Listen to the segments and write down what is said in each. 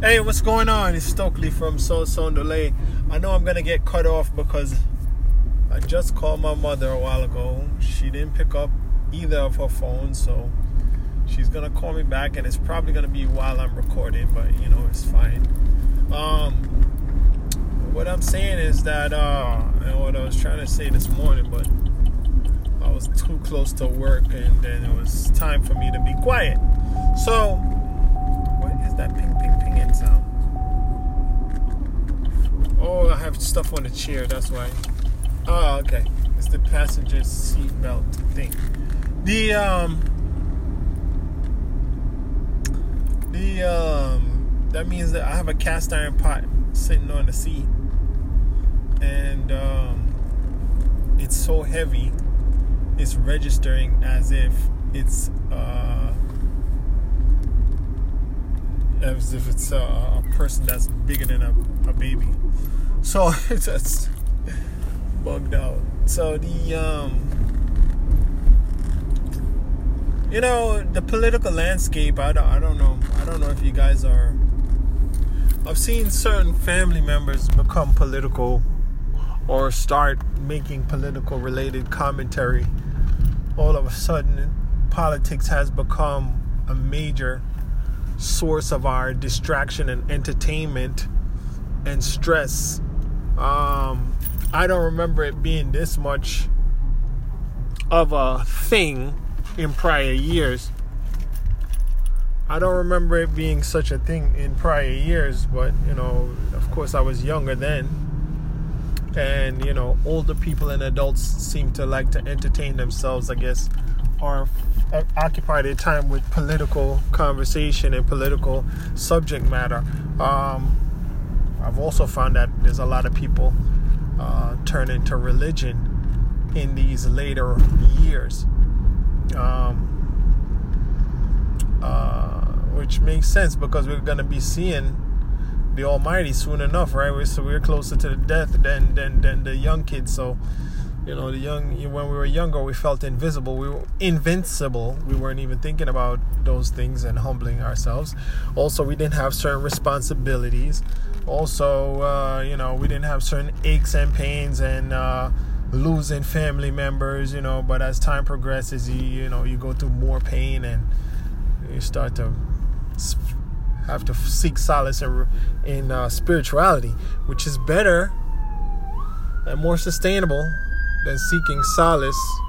Hey, what's going on? It's Stokely from So Sound Delay. I know I'm gonna get cut off because I just called my mother a while ago. She didn't pick up either of her phones, so she's gonna call me back, and it's probably gonna be while I'm recording, but you know it's fine. Um, what I'm saying is that uh, and what I was trying to say this morning, but I was too close to work, and then it was time for me to be quiet. So, that ping ping pinging sound? Oh, I have stuff on the chair. That's why. Oh, okay. It's the passenger seat belt thing. The um, the um, that means that I have a cast iron pot sitting on the seat, and um, it's so heavy. It's registering as if it's uh, as if it's a, a person that's bigger than a, a baby. So it's just bugged out. So the um you know the political landscape I don't, I don't know I don't know if you guys are I've seen certain family members become political or start making political related commentary all of a sudden politics has become a major source of our distraction and entertainment and stress um, I don't remember it being this much of a thing in prior years. I don't remember it being such a thing in prior years, but you know, of course, I was younger then. And you know, older people and adults seem to like to entertain themselves, I guess, or occupy their time with political conversation and political subject matter. Um, I've also found that there's a lot of people uh, turn into religion in these later years, um, uh, which makes sense because we're going to be seeing the Almighty soon enough, right? So we're closer to the death than than than the young kids. So you know, the young when we were younger, we felt invisible. We were invincible. We weren't even thinking about those things and humbling ourselves. Also, we didn't have certain responsibilities also uh, you know we didn't have certain aches and pains and uh, losing family members you know but as time progresses you you know you go through more pain and you start to have to seek solace in, in uh, spirituality which is better and more sustainable than seeking solace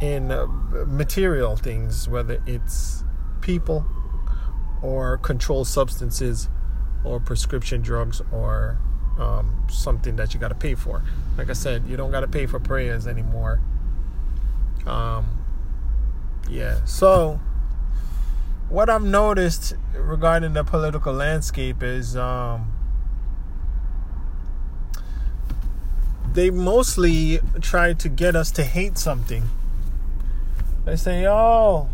in uh, material things whether it's people or controlled substances or prescription drugs or um, something that you got to pay for. Like I said, you don't got to pay for prayers anymore. Um, yeah. So, what I've noticed regarding the political landscape is um, they mostly try to get us to hate something. They say, oh,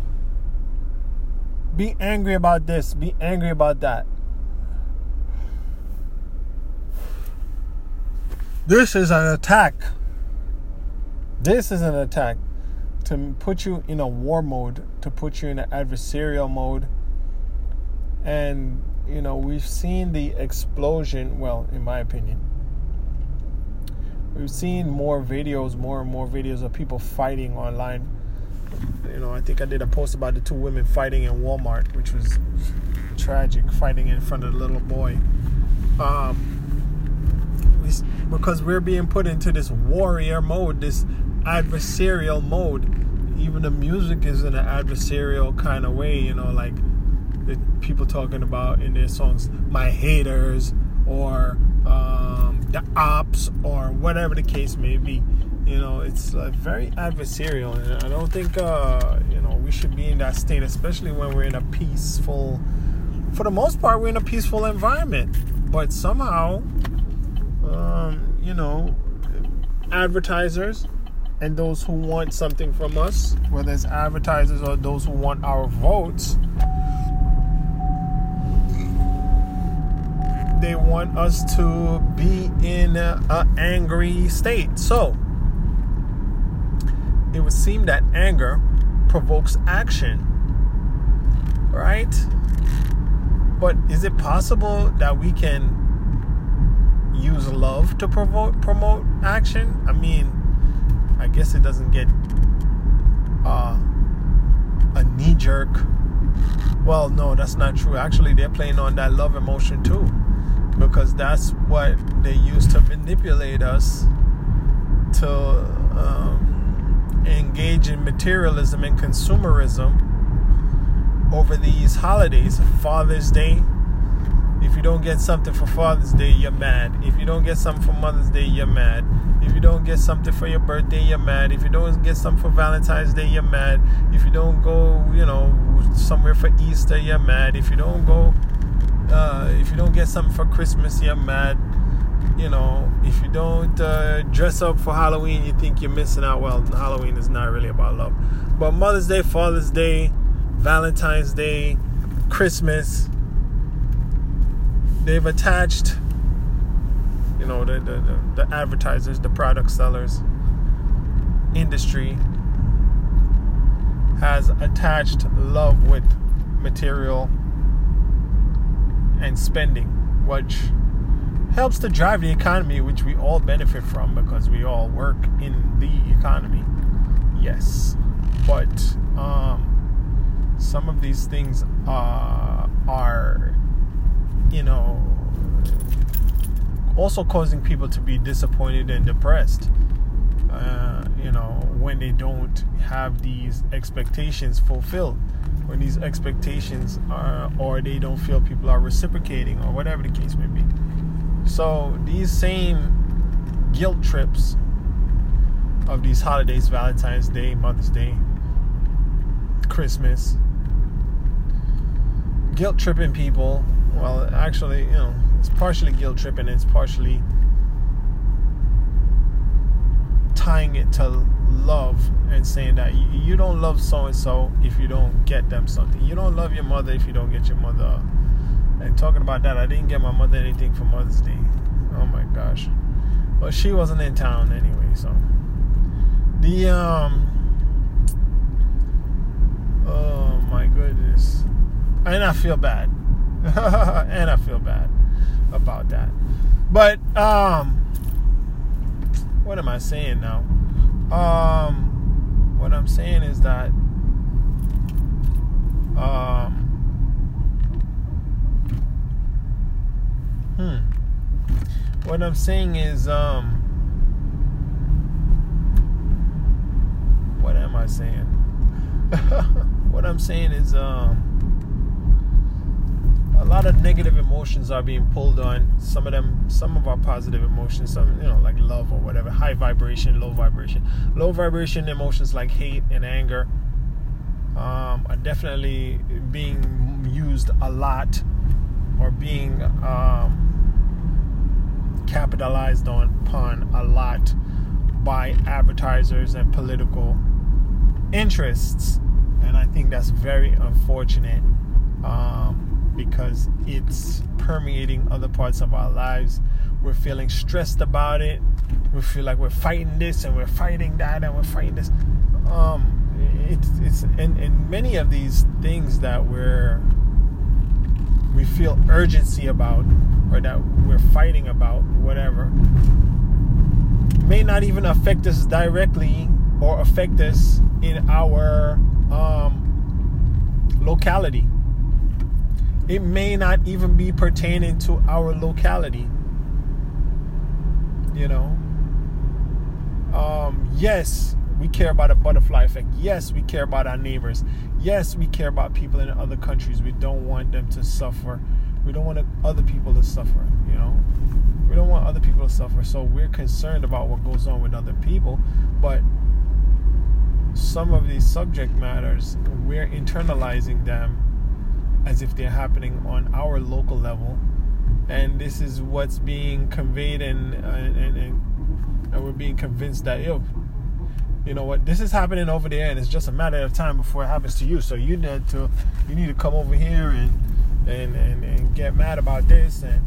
be angry about this, be angry about that. This is an attack. This is an attack to put you in a war mode, to put you in an adversarial mode. And, you know, we've seen the explosion, well, in my opinion. We've seen more videos, more and more videos of people fighting online. You know, I think I did a post about the two women fighting in Walmart, which was tragic, fighting in front of the little boy. Um, because we're being put into this warrior mode, this adversarial mode. Even the music is in an adversarial kind of way, you know, like people talking about in their songs, my haters or um, the ops or whatever the case may be. You know, it's uh, very adversarial, and I don't think uh, you know we should be in that state, especially when we're in a peaceful. For the most part, we're in a peaceful environment, but somehow um, you know, advertisers and those who want something from us, whether it's advertisers or those who want our votes, they want us to be in an angry state. So, it would seem that anger provokes action, right? But is it possible that we can use love to promote promote action? I mean, I guess it doesn't get uh, a knee jerk. Well, no, that's not true. Actually, they're playing on that love emotion too, because that's what they use to manipulate us to um, engage in materialism and consumerism over these holidays. Father's Day. If you don't get something for Father's Day, you're mad. If you don't get something for Mother's Day, you're mad. If you don't get something for your birthday, you're mad. If you don't get something for Valentine's Day, you're mad. If you don't go, you know, somewhere for Easter, you're mad. If you don't go, uh, if you don't get something for Christmas, you're mad. You know, if you don't uh, dress up for Halloween, you think you're missing out. Well, Halloween is not really about love. But Mother's Day, Father's Day, Valentine's Day, Christmas, they've attached you know the, the, the, the advertisers the product sellers industry has attached love with material and spending which helps to drive the economy which we all benefit from because we all work in the economy. Yes. But um, some of these things uh, are you know also causing people to be disappointed and depressed. Uh, you know, when they don't have these expectations fulfilled, when these expectations are, or they don't feel people are reciprocating, or whatever the case may be. So these same guilt trips of these holidays, Valentine's Day, Mother's Day, Christmas, guilt tripping people. Well, actually, you know, it's partially guilt tripping it's partially tying it to love and saying that you don't love so and so if you don't get them something. You don't love your mother if you don't get your mother. And talking about that, I didn't get my mother anything for Mother's Day. Oh my gosh. But she wasn't in town anyway, so the um oh my goodness. And I feel bad. and I feel bad about that. But um, what am I saying now? Um, what I'm saying is that um, hmm. What I'm saying is um, what am I saying? what I'm saying is um a lot of negative emotions are being pulled on. Some of them, some of our positive emotions, some you know like love or whatever, high vibration, low vibration. Low vibration emotions like hate and anger um, are definitely being used a lot or being um, capitalized on upon a lot by advertisers and political interests, and I think that's very unfortunate. Um, because it's permeating other parts of our lives. We're feeling stressed about it. We feel like we're fighting this and we're fighting that and we're fighting this. Um, it's it's and, and many of these things that we're we feel urgency about or that we're fighting about, whatever, may not even affect us directly or affect us in our um, locality it may not even be pertaining to our locality. You know? Um, yes, we care about a butterfly effect. Yes, we care about our neighbors. Yes, we care about people in other countries. We don't want them to suffer. We don't want other people to suffer, you know? We don't want other people to suffer. So we're concerned about what goes on with other people. But some of these subject matters, we're internalizing them as if they're happening on our local level. And this is what's being conveyed, and, and, and, and we're being convinced that, yo, you know what, this is happening over there, and it's just a matter of time before it happens to you. So you need to, you need to come over here and, and, and, and get mad about this, and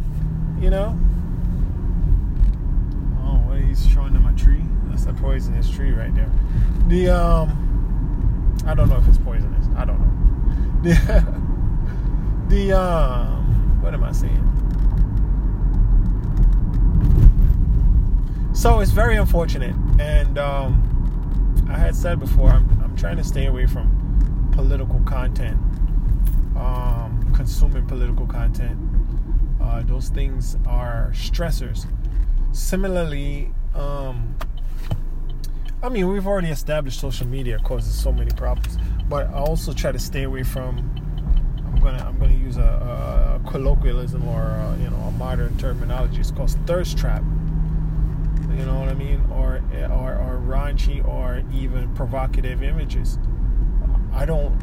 you know. Oh, he's showing them a tree. That's a poisonous tree right there. The um, I don't know if it's poisonous. I don't know. The the um what am I saying? So it's very unfortunate, and um, I had said before, I'm, I'm trying to stay away from political content, um, consuming political content. Uh, those things are stressors. Similarly, um, I mean, we've already established social media causes so many problems, but I also try to stay away from. I'm gonna I'm gonna use a, a colloquialism or a, you know a modern terminology. It's called thirst trap you know what I mean, or or, or raunchy or even provocative images. I don't.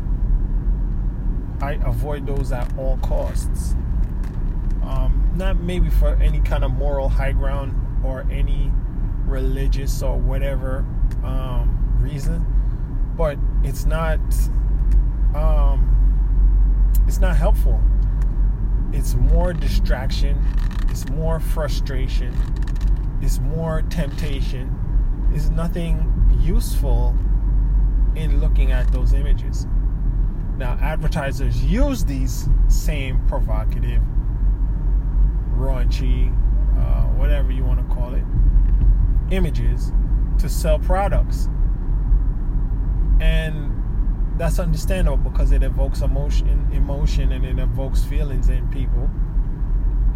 I avoid those at all costs. Um, not maybe for any kind of moral high ground or any religious or whatever um, reason, but it's not. Um, it's not helpful. It's more distraction. It's more frustration it's more temptation, is nothing useful in looking at those images. Now, advertisers use these same provocative, raunchy, uh, whatever you want to call it, images to sell products. And that's understandable because it evokes emotion, emotion and it evokes feelings in people.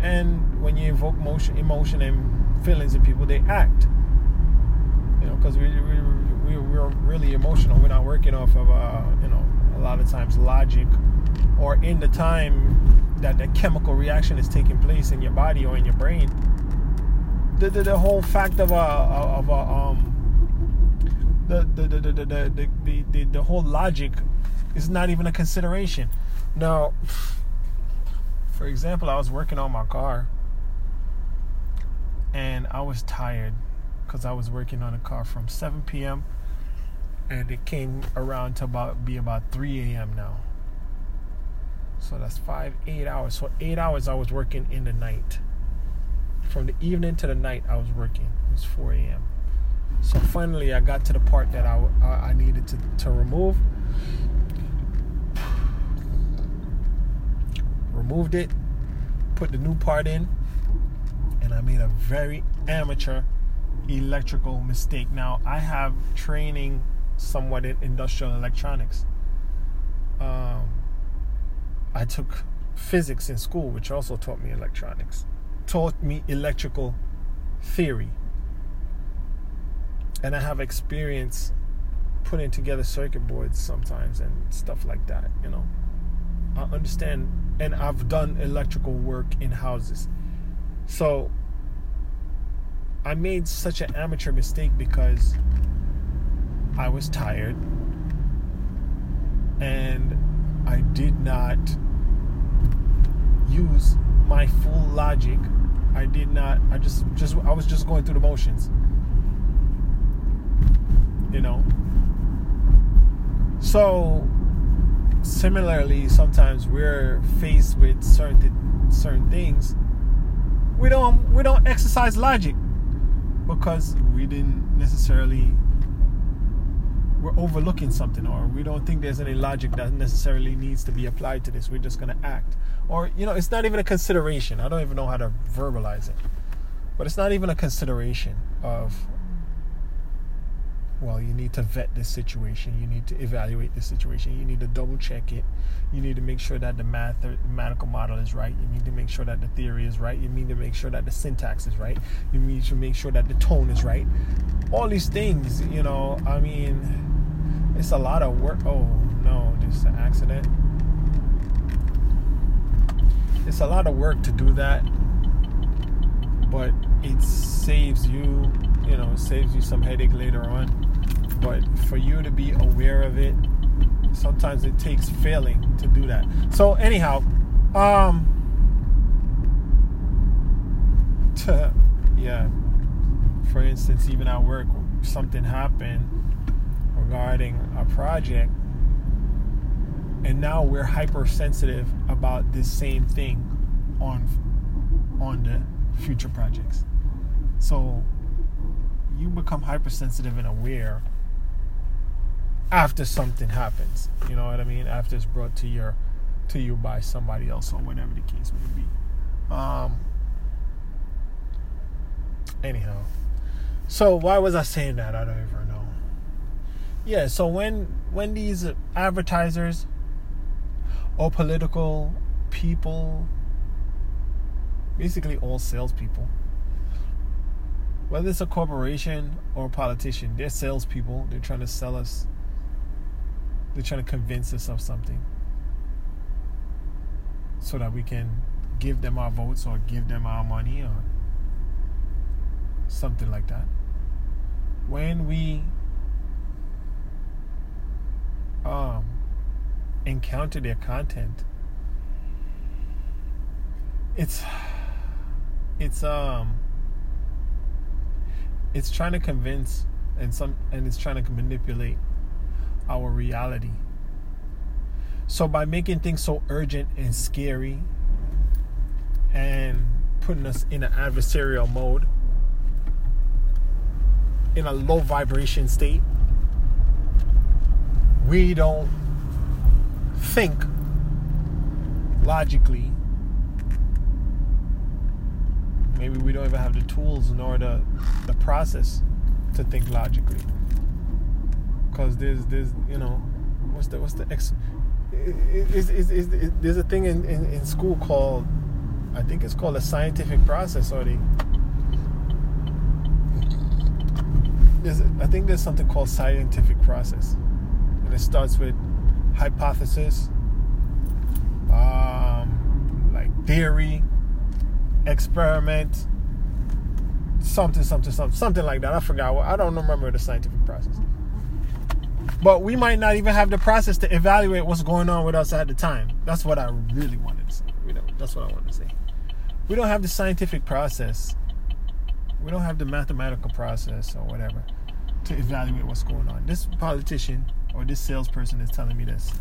And when you evoke motion, emotion and feelings in people, they act. You know, because we, we, we, we're really emotional. We're not working off of, uh, you know, a lot of times logic or in the time that the chemical reaction is taking place in your body or in your brain. The, the, the whole fact of a, of a, um, the, the, the, the, the, the, the, the whole logic is not even a consideration. Now, for example, I was working on my car and I was tired because I was working on a car from 7 p.m. and it came around to about be about 3 a.m. now. So that's five, eight hours. So eight hours I was working in the night. From the evening to the night I was working. It was 4 a.m. So finally I got to the part that I, I needed to, to remove. Removed it, put the new part in, and I made a very amateur electrical mistake. Now, I have training somewhat in industrial electronics. Um, I took physics in school, which also taught me electronics, taught me electrical theory. And I have experience putting together circuit boards sometimes and stuff like that, you know. I understand, and I've done electrical work in houses. So I made such an amateur mistake because I was tired and I did not use my full logic. I did not I just just I was just going through the motions. You know. So similarly sometimes we're faced with certain certain things. We don't we don't exercise logic because we didn't necessarily we're overlooking something or we don't think there's any logic that necessarily needs to be applied to this. We're just going to act. Or you know it's not even a consideration. I don't even know how to verbalize it. But it's not even a consideration of well, you need to vet this situation. You need to evaluate this situation. You need to double check it. You need to make sure that the mathematical model is right. You need to make sure that the theory is right. You need to make sure that the syntax is right. You need to make sure that the tone is right. All these things, you know, I mean, it's a lot of work. Oh, no, this is an accident. It's a lot of work to do that, but it saves you, you know, it saves you some headache later on but for you to be aware of it sometimes it takes failing to do that. So anyhow um to, yeah for instance even at work something happened regarding a project and now we're hypersensitive about this same thing on on the future projects. So you become hypersensitive and aware after something happens. You know what I mean? After it's brought to your to you by somebody else or whatever the case may be. Um anyhow. So why was I saying that? I don't even know. Yeah, so when when these advertisers or political people basically all salespeople whether it's a corporation or a politician, they're salespeople. They're trying to sell us they're trying to convince us of something, so that we can give them our votes or give them our money or something like that. When we um, encounter their content, it's it's um it's trying to convince and some and it's trying to manipulate our reality. So by making things so urgent and scary and putting us in an adversarial mode, in a low vibration state, we don't think logically. Maybe we don't even have the tools nor the the process to think logically. Cause there's there's you know what's the what's the ex is, is, is, there's a thing in, in, in school called I think it's called a scientific process or the there's, I think there's something called scientific process. And it starts with hypothesis um, like theory experiment something something something something like that. I forgot I don't remember the scientific process but we might not even have the process to evaluate what's going on with us at the time. That's what I really wanted to say that's what I wanted to say. We don't have the scientific process. We don't have the mathematical process or whatever to evaluate what's going on. This politician or this salesperson is telling me this.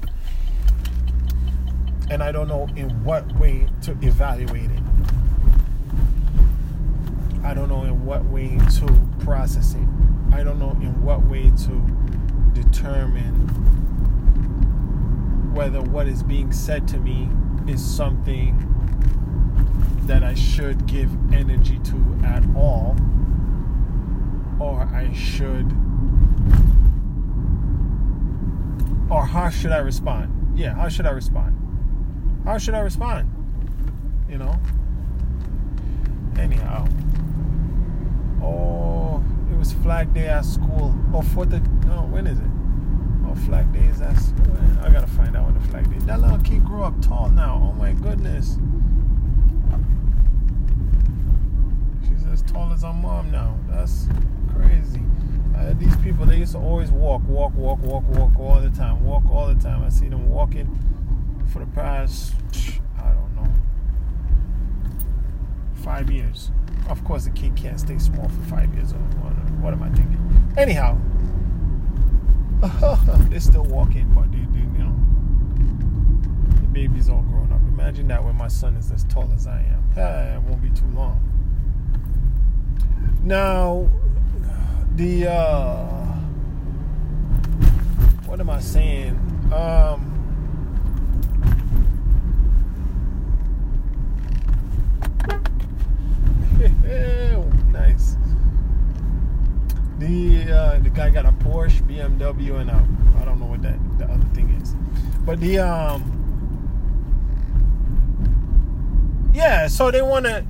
And I don't know in what way to evaluate it. I don't know in what way to process it. I don't know in what way to determine whether what is being said to me is something that I should give energy to at all, or I should, or how should I respond? Yeah, how should I respond? How should I respond? You know? Anyhow. Oh, it was Flag Day at school. Oh, for the, no, when is it? Oh, Flag Day is at school. I gotta find out when the Flag Day. That little kid grew up tall now. Oh my goodness. She's as tall as our mom now. That's crazy. Uh, these people, they used to always walk, walk, walk, walk, walk all the time. Walk all the time. I see them walking for the past, I don't know, five years. Of course, the kid can't stay small for five years. What am I thinking? Anyhow, they're still walking, but they, they, you know, the baby's all grown up. Imagine that when my son is as tall as I am. Ah, it won't be too long. Now, the uh, what am I saying? Um, nice. The uh, the guy got a Porsche, BMW, and a, I don't know what that the other thing is, but the um, yeah. So they want to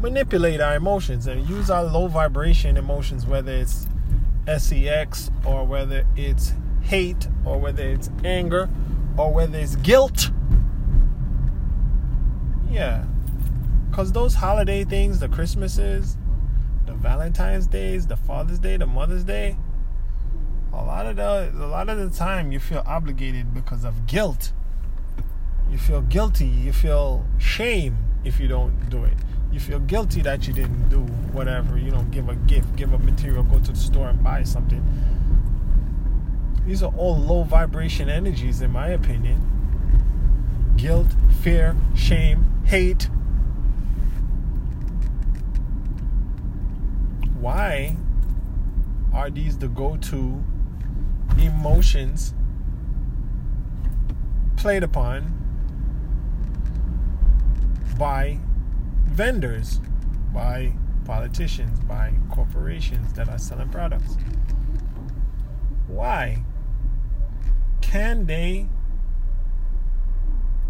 manipulate our emotions and use our low vibration emotions, whether it's sex or whether it's hate or whether it's anger or whether it's guilt. Yeah. Because those holiday things, the Christmases, the Valentine's days, the Father's Day, the Mother's Day, a lot of the a lot of the time you feel obligated because of guilt. You feel guilty, you feel shame if you don't do it you feel guilty that you didn't do whatever, you know, give a gift, give a material, go to the store and buy something. These are all low vibration energies, in my opinion. Guilt, fear, shame, hate. Why are these the go to emotions played upon by vendors, by politicians, by corporations that are selling products. Why? Can they?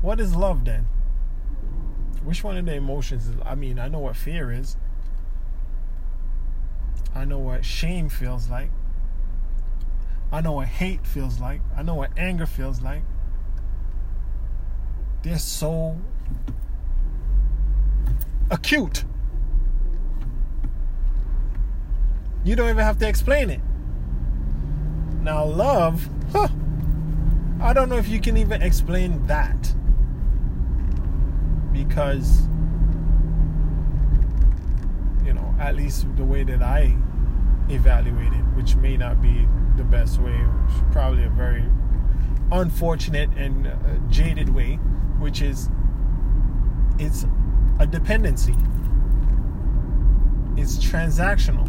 What is love then? Which one of the emotions is? I mean, I know what fear is. I know what shame feels like. I know what hate feels like. I know what anger feels like. They're so acute. You don't even have to explain it. Now, love, huh, I don't know if you can even explain that. Because, you know, at least the way that I evaluate it, which may not be the best way, probably a very unfortunate and uh, jaded way, which is it's a dependency. It's transactional.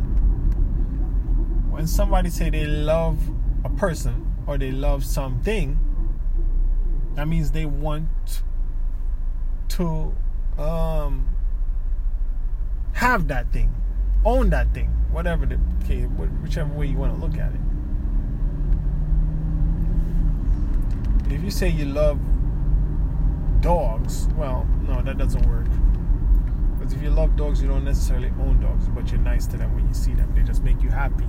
When somebody say they love a person or they love something, that means they want to um, have that thing, own that thing, whatever the case, whichever way you want to look at it. If you say you love dogs, well, no, that doesn't work. Because if you love dogs, you don't necessarily own dogs, but you're nice to them when you see them. They just make you happy.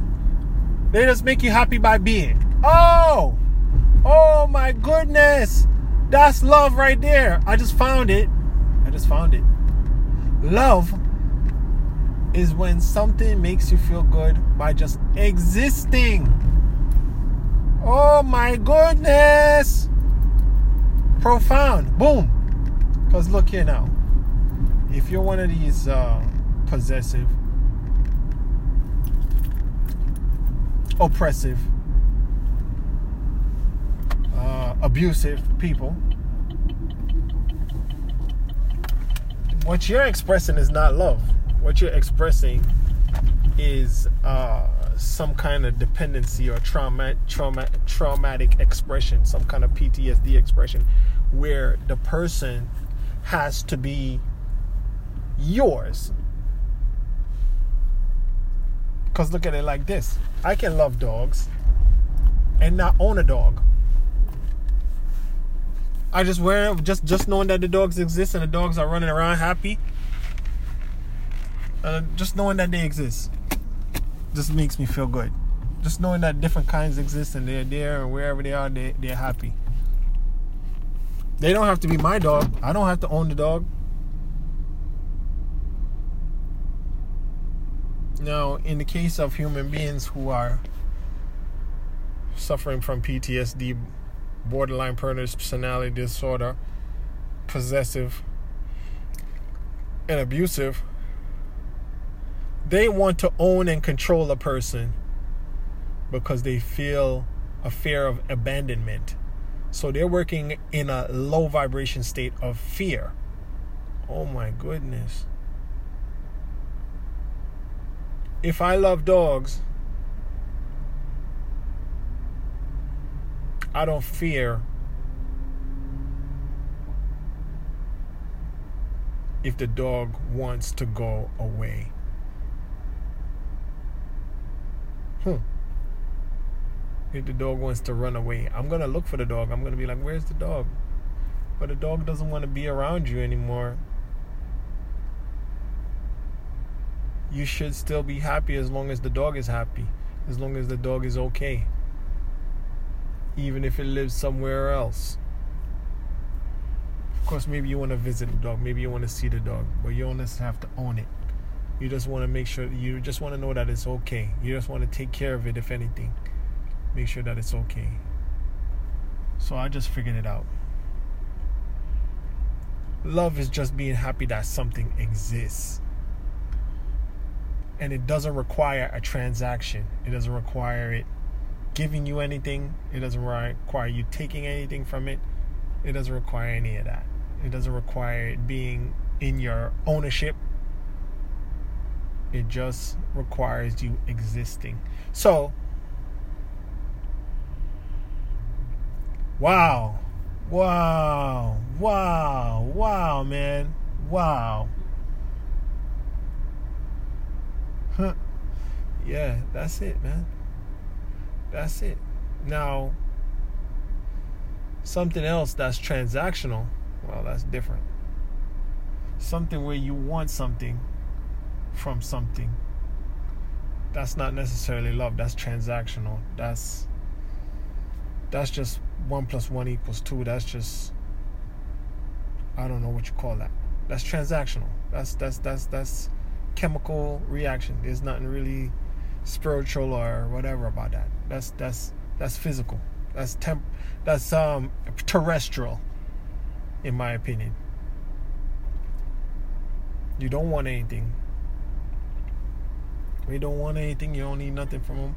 They just make you happy by being. Oh! Oh my goodness! That's love right there. I just found it. I just found it. Love is when something makes you feel good by just existing. Oh my goodness! Profound. Boom. Because look here now. If you're one of these uh, possessive, oppressive, uh, abusive people, what you're expressing is not love. What you're expressing is uh, some kind of dependency or trauma, trauma, traumatic expression, some kind of PTSD expression, where the person has to be yours. Because look at it like this I can love dogs and not own a dog. I just wear just just knowing that the dogs exist and the dogs are running around happy. Uh, just knowing that they exist just makes me feel good. Just knowing that different kinds exist and they're there and wherever they are, they, they're happy. They don't have to be my dog. I don't have to own the dog. Now, in the case of human beings who are suffering from PTSD, borderline personality disorder, possessive, and abusive, they want to own and control a person because they feel a fear of abandonment. So they're working in a low vibration state of fear. Oh my goodness. If I love dogs, I don't fear if the dog wants to go away. Hmm. If the dog wants to run away, I'm gonna look for the dog. I'm gonna be like, "Where's the dog?" But the dog doesn't want to be around you anymore. You should still be happy as long as the dog is happy, as long as the dog is okay, even if it lives somewhere else. Of course, maybe you want to visit the dog, maybe you want to see the dog, but you don't have to own it. You just want to make sure you just want to know that it's okay. You just want to take care of it, if anything make sure that it's okay. So I just figured it out. Love is just being happy that something exists. And it doesn't require a transaction. It doesn't require it giving you anything. It doesn't require you taking anything from it. It doesn't require any of that. It doesn't require it being in your ownership. It just requires you existing. So, Wow. Wow. Wow. Wow, man. Wow. yeah, that's it, man. That's it. Now, something else that's transactional, well, that's different. Something where you want something from something. That's not necessarily love. That's transactional. That's that's just one plus one equals two. That's just I don't know what you call that. That's transactional. That's that's that's that's chemical reaction. There's nothing really spiritual or whatever about that. That's that's that's physical. That's temp that's um terrestrial in my opinion. You don't want anything. You don't want anything, you don't need nothing from them.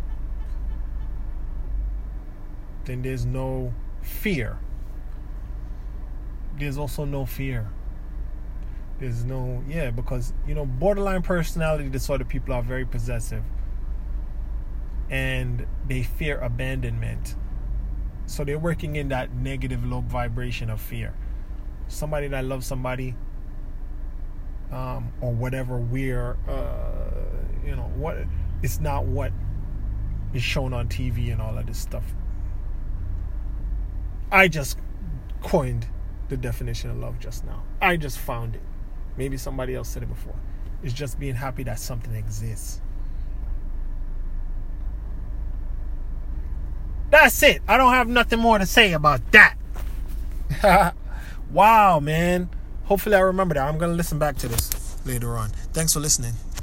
Then there's no fear. There's also no fear. There's no, yeah, because, you know, borderline personality disorder people are very possessive and they fear abandonment. So they're working in that negative low vibration of fear. Somebody that loves somebody, um, or whatever we're, uh, you know, what it's not what is shown on TV and all of this stuff. I just coined the definition of love just now. I just found it. Maybe somebody else said it before. It's just being happy that something exists. That's it. I don't have nothing more to say about that. wow, man. Hopefully, I remember that. I'm going to listen back to this later on. Thanks for listening.